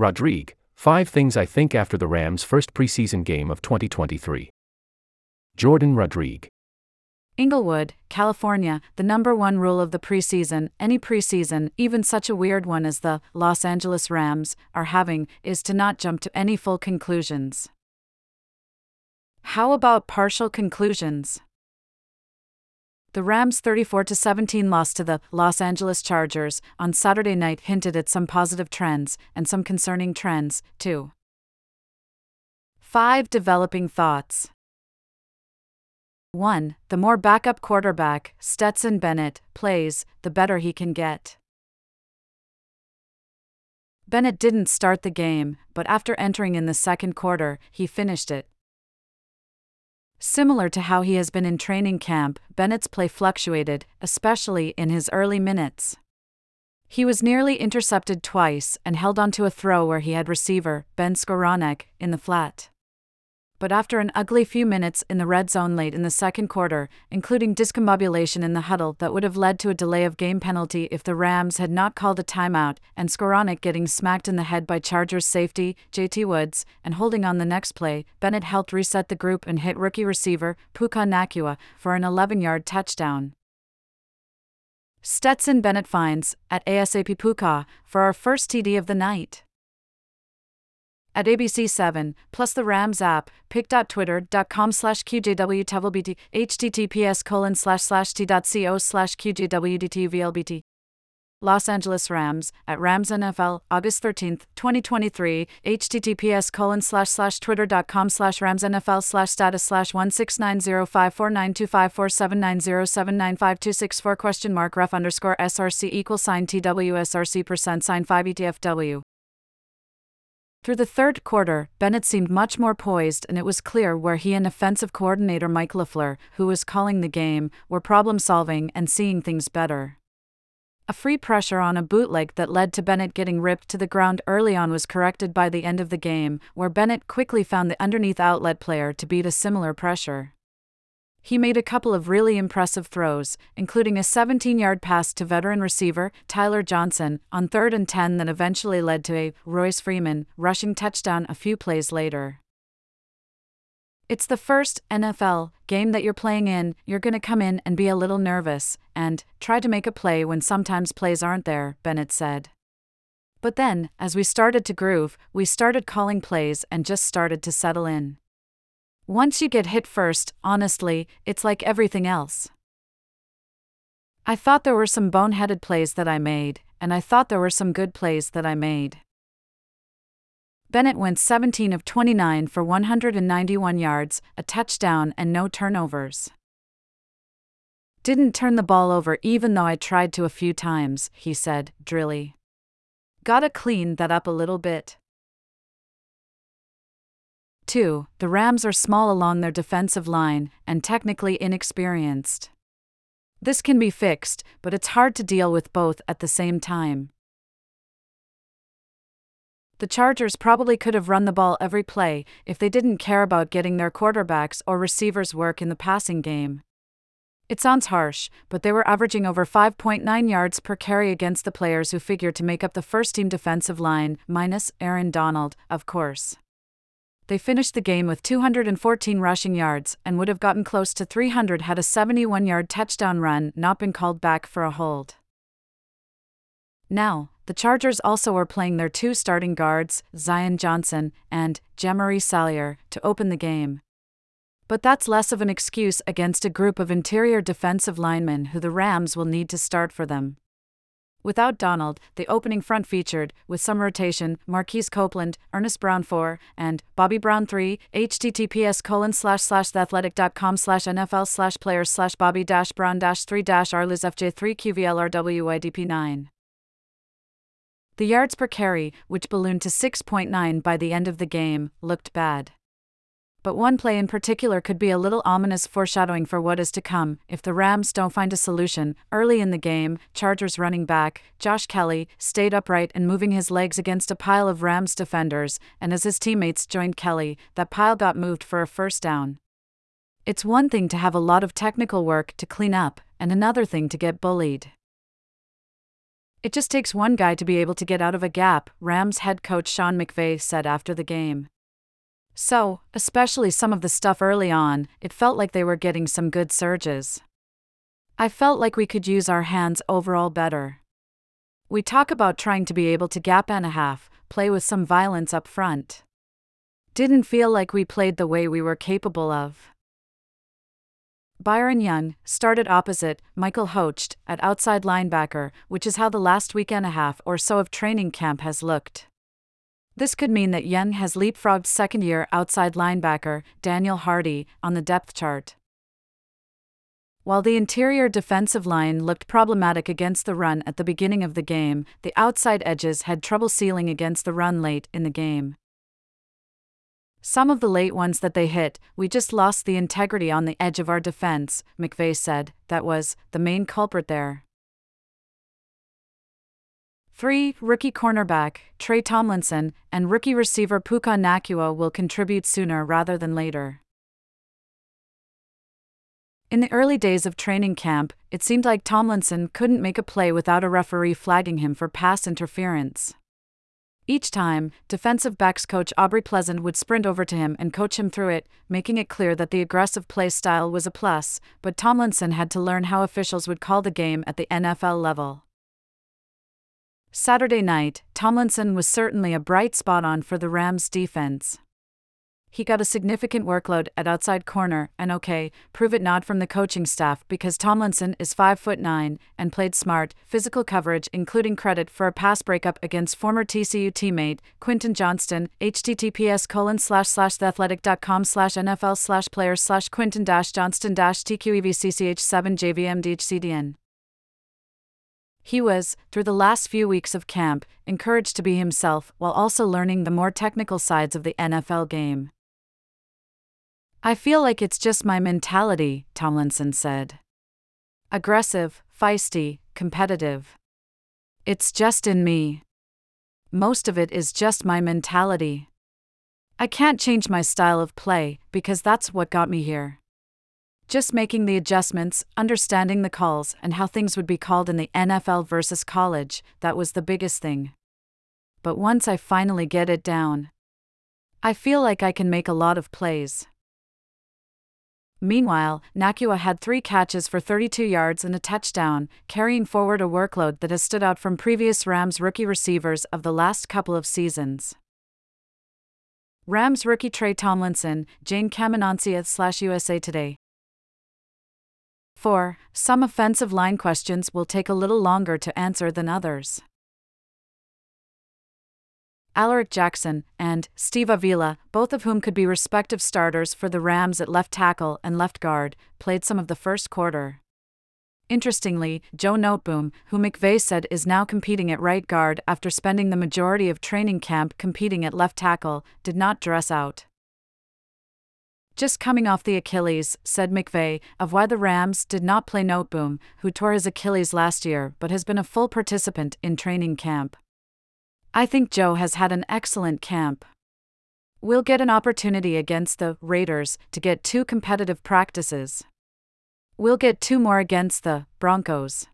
Rodrigue, 5 Things I Think After the Rams' First Preseason Game of 2023. Jordan Rodrigue. Inglewood, California, the number one rule of the preseason, any preseason, even such a weird one as the Los Angeles Rams are having, is to not jump to any full conclusions. How about partial conclusions? The Rams' 34 17 loss to the Los Angeles Chargers on Saturday night hinted at some positive trends and some concerning trends, too. 5 Developing Thoughts 1. The more backup quarterback Stetson Bennett plays, the better he can get. Bennett didn't start the game, but after entering in the second quarter, he finished it. Similar to how he has been in training camp, Bennett's play fluctuated, especially in his early minutes. He was nearly intercepted twice and held onto a throw where he had receiver, Ben Skowronek, in the flat but after an ugly few minutes in the red zone late in the second quarter, including discombobulation in the huddle that would have led to a delay of game penalty if the Rams had not called a timeout, and Skowronek getting smacked in the head by Chargers safety, JT Woods, and holding on the next play, Bennett helped reset the group and hit rookie receiver, Puka Nacua, for an 11 yard touchdown. Stetson Bennett finds, at ASAP Puka, for our first TD of the night at ABC7, plus the Rams app, pic.twitter.com slash QJWTVLBT, https colon slash slash t.co slash QJWDTVLBT. Los Angeles Rams, at Rams NFL, August 13th, 2023, https colon slash slash twitter.com slash Rams NFL slash status slash 1690549254790795264 question mark ref underscore SRC equal sign TWSRC percent sign 5 ETFW. Through the third quarter, Bennett seemed much more poised, and it was clear where he and offensive coordinator Mike LaFleur, who was calling the game, were problem solving and seeing things better. A free pressure on a bootleg that led to Bennett getting ripped to the ground early on was corrected by the end of the game, where Bennett quickly found the underneath outlet player to beat a similar pressure. He made a couple of really impressive throws, including a 17 yard pass to veteran receiver Tyler Johnson on 3rd and 10 that eventually led to a Royce Freeman rushing touchdown a few plays later. It's the first NFL game that you're playing in, you're going to come in and be a little nervous and try to make a play when sometimes plays aren't there, Bennett said. But then, as we started to groove, we started calling plays and just started to settle in. Once you get hit first, honestly, it's like everything else. I thought there were some boneheaded plays that I made, and I thought there were some good plays that I made. Bennett went 17 of 29 for 191 yards, a touchdown, and no turnovers. Didn't turn the ball over even though I tried to a few times, he said, drilly. Gotta clean that up a little bit. 2. The Rams are small along their defensive line and technically inexperienced. This can be fixed, but it's hard to deal with both at the same time. The Chargers probably could have run the ball every play if they didn't care about getting their quarterbacks or receivers work in the passing game. It sounds harsh, but they were averaging over 5.9 yards per carry against the players who figured to make up the first team defensive line, minus Aaron Donald, of course they finished the game with 214 rushing yards and would have gotten close to 300 had a 71 yard touchdown run not been called back for a hold. Now, the Chargers also are playing their two starting guards, Zion Johnson and Jamaree Salyer, to open the game. But that's less of an excuse against a group of interior defensive linemen who the Rams will need to start for them. Without Donald, the opening front featured, with some rotation, Marquise Copeland, Earnest Brown 4, and Bobby Brown 3, https colon slash slash theathletic.com slash NFL slash players slash Bobby dash Brown dash 3 dash Arliz FJ3 QVLRWIDP 9. The yards per carry, which ballooned to 6.9 by the end of the game, looked bad but one play in particular could be a little ominous foreshadowing for what is to come if the Rams don't find a solution. Early in the game, Chargers running back, Josh Kelley stayed upright and moving his legs against a pile of Rams defenders, and as his teammates joined Kelley, that pile got moved for a first down. It's one thing to have a lot of technical work to clean up, and another thing to get bullied. It just takes one guy to be able to get out of a gap, Rams head coach Sean McVay said after the game. So, especially some of the stuff early on, it felt like they were getting some good surges. I felt like we could use our hands overall better. We talk about trying to be able to gap and a half, play with some violence up front. Didn't feel like we played the way we were capable of. Byron Young started opposite Michael Hoecht at outside linebacker, which is how the last week and a half or so of training camp has looked. This could mean that Young has leapfrogged second year outside linebacker Daniel Hardy on the depth chart. While the interior defensive line looked problematic against the run at the beginning of the game, the outside edges had trouble sealing against the run late in the game. Some of the late ones that they hit, we just lost the integrity on the edge of our defense, McVay said. That was the main culprit there. 3. Rookie cornerback, Tre Tomlinson, and rookie receiver Puka Nacua will contribute sooner rather than later. In the early days of training camp, it seemed like Tomlinson couldn't make a play without a referee flagging him for pass interference. Each time, defensive backs coach Aubrey Pleasant would sprint over to him and coach him through it, making it clear that the aggressive play style was a plus, but Tomlinson had to learn how officials would call the game at the NFL level. Saturday night, Tomlinson was certainly a bright spot on for the Rams defense he got a significant workload at outside corner, and okay, prove it nod from the coaching staff because Tomlinson is 5 foot 9 and played smart, physical coverage including credit for a pass breakup against former TCU teammate Quentin Johnston, https colon slash slash theathletic.com slash NFL slash players slash Quentin dash Johnston dash TQEVCCH7 JVMDHCDN. He was, through the last few weeks of camp, encouraged to be himself while also learning the more technical sides of the NFL game. I feel like it's just my mentality, Tomlinson said. Aggressive, feisty, competitive. It's just in me. Most of it is just my mentality. I can't change my style of play because that's what got me here. Just making the adjustments, understanding the calls, and how things would be called in the NFL versus college, that was the biggest thing. But once I finally get it down, I feel like I can make a lot of plays. Meanwhile, Nacua had three catches for 32 yards and a touchdown, carrying forward a workload that has stood out from previous Rams rookie receivers of the last couple of seasons. Rams rookie Tre Tomlinson, Jayne Kamin-Oncea slash USA Today. 4. Some offensive line questions will take a little longer to answer than others. Alaric Jackson, and Steve Avila, both of whom could be respective starters for the Rams at left tackle and left guard, played some of the first quarter. Interestingly, Joe Noteboom, who McVay said is now competing at right guard after spending the majority of training camp competing at left tackle, did not dress out. Just coming off the Achilles, said McVay, of why the Rams did not play Noteboom, who tore his Achilles last year but has been a full participant in training camp. I think Joe has had an excellent camp. We'll get an opportunity against the Raiders to get two competitive practices. We'll get two more against the Broncos.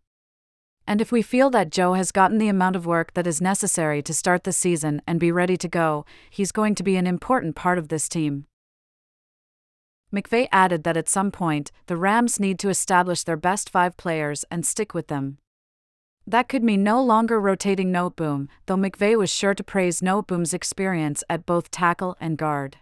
And if we feel that Joe has gotten the amount of work that is necessary to start the season and be ready to go, he's going to be an important part of this team. McVay added that at some point, the Rams need to establish their best five players and stick with them. That could mean no longer rotating Noteboom, though McVay was sure to praise Noteboom's experience at both tackle and guard.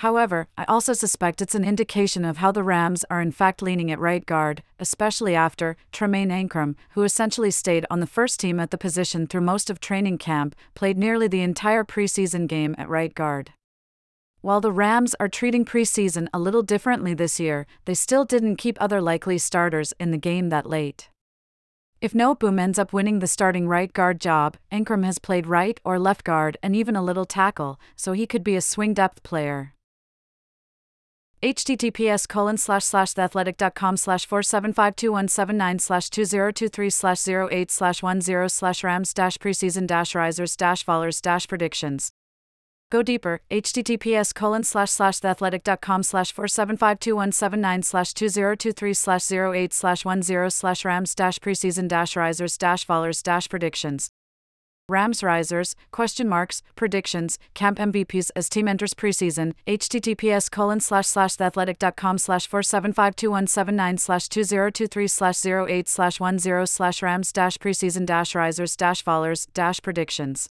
However, I also suspect it's an indication of how the Rams are in fact leaning at right guard, especially after Tremayne Anchrum, who essentially stayed on the first team at the position through most of training camp, played nearly the entire preseason game at right guard. While the Rams are treating preseason a little differently this year, they still didn't keep other likely starters in the game that late. If Noteboom ends up winning the starting right guard job, Anchrum has played right or left guard and even a little tackle, so he could be a swing depth player. https colon slash slash theathletic.com slash 4752179 slash 2023 slash 08 slash 10 slash rams dash preseason dash risers dash fallers dash predictions Go deeper. https colon slash slash theathletic.com slash 4752179 slash 2023 slash 08 slash 10 slash rams dash preseason dash risers dash fallers dash predictions. Rams risers, question marks, predictions, camp MVPs as team enters preseason, https colon slash slash theathletic.com slash 4752179 slash 2023 slash 08 slash 10 slash rams dash preseason dash risers dash fallers dash predictions.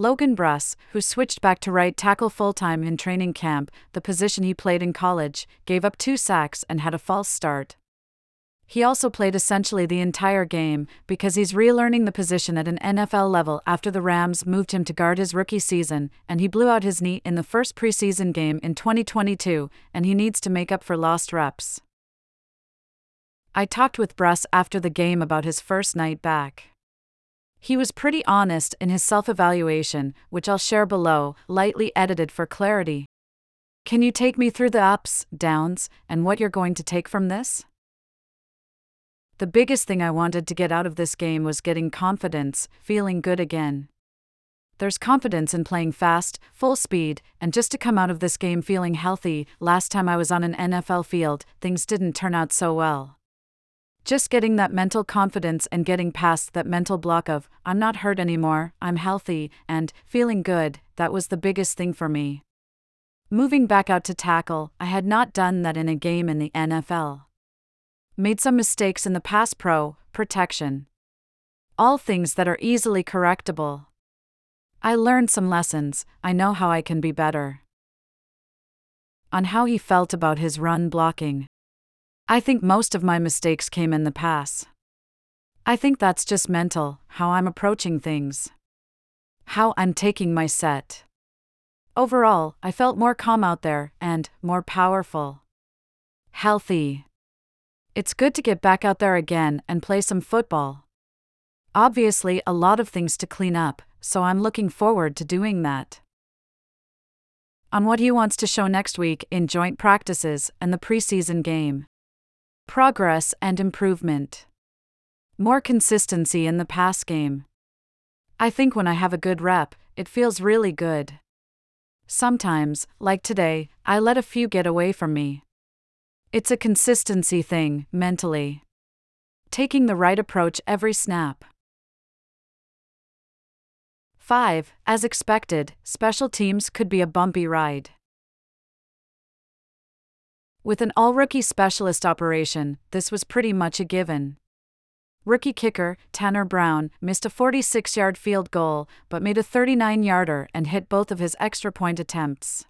Logan Bruss, who switched back to right tackle full time in training camp, the position he played in college, gave up two sacks and had a false start. He also played essentially the entire game because he's relearning the position at an NFL level after the Rams moved him to guard his rookie season, and he blew out his knee in the first preseason game in 2022, and he needs to make up for lost reps. I talked with Bruss after the game about his first night back. He was pretty honest in his self evaluation, which I'll share below, lightly edited for clarity. Can you take me through the ups, downs, and what you're going to take from this? The biggest thing I wanted to get out of this game was getting confidence, feeling good again. There's confidence in playing fast, full speed, and just to come out of this game feeling healthy. Last time I was on an NFL field, things didn't turn out so well. Just getting that mental confidence and getting past that mental block of, I'm not hurt anymore, I'm healthy, and feeling good, that was the biggest thing for me. Moving back out to tackle, I had not done that in a game in the NFL. Made some mistakes in the pass pro, protection. All things that are easily correctable. I learned some lessons, I know how I can be better. On how he felt about his run blocking. I think most of my mistakes came in the past. I think that's just mental, how I'm approaching things. How I'm taking my set. Overall, I felt more calm out there and more powerful. Healthy. It's good to get back out there again and play some football. Obviously, a lot of things to clean up, so I'm looking forward to doing that. On what he wants to show next week in joint practices and the preseason game progress and improvement. More consistency in the pass game. I think when I have a good rep, it feels really good. Sometimes, like today, I let a few get away from me. It's a consistency thing, mentally. Taking the right approach every snap. 5. As expected, special teams could be a bumpy ride. With an all rookie specialist operation, this was pretty much a given. Rookie kicker, Tanner Brown, missed a 46 yard field goal, but made a 39 yarder and hit both of his extra point attempts.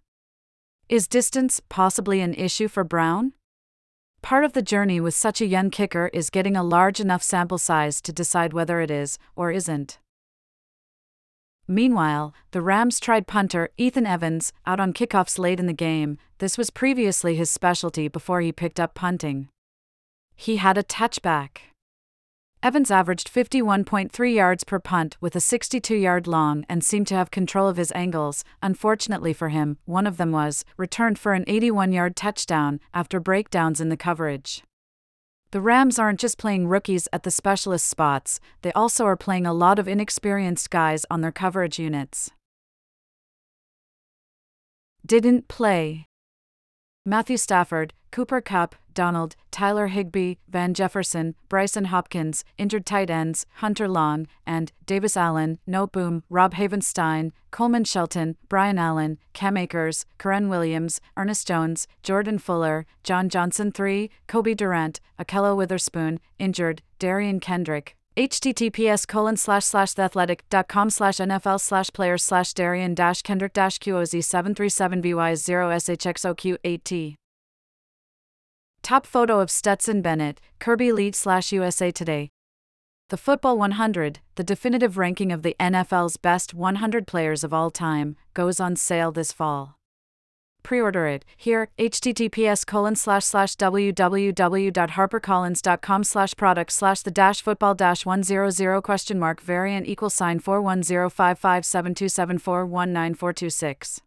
Is distance possibly an issue for Brown? Part of the journey with such a young kicker is getting a large enough sample size to decide whether it is or isn't. Meanwhile, the Rams tried punter Ethan Evans out on kickoffs late in the game. This was previously his specialty before he picked up punting. He had a touchback. Evans averaged 51.3 yards per punt with a 62 yard long and seemed to have control of his angles. Unfortunately for him, one of them was returned for an 81 yard touchdown after breakdowns in the coverage. The Rams aren't just playing rookies at the specialist spots, they also are playing a lot of inexperienced guys on their coverage units. Didn't play. Matthew Stafford, Cooper Kupp, Donald, Tyler Higbee, Van Jefferson, Brycen Hopkins, injured tight ends, Hunter Long, and Davis Allen, No Noteboom, Rob Havenstein, Coleman Shelton, Brian Allen, Cam Akers, Kyren Williams, Ernest Jones, Jordan Fuller, John Johnson III, Cobie Durant, Ahkello Witherspoon, injured, Derion Kendrick, https colon slash slash theathletic.com slash nfl slash players slash derion dash kendrick dash qoz 737 vy 0 shxoq 8t top photo of stetson bennett kirby lead slash usa today. The football 100 the definitive ranking of the nfl's best 100 players of all time goes on sale this fall. Pre-order it here https colon slash slash www.harpercollins.com slash product slash the dash football dash 100 question mark variant equal sign 410557274194226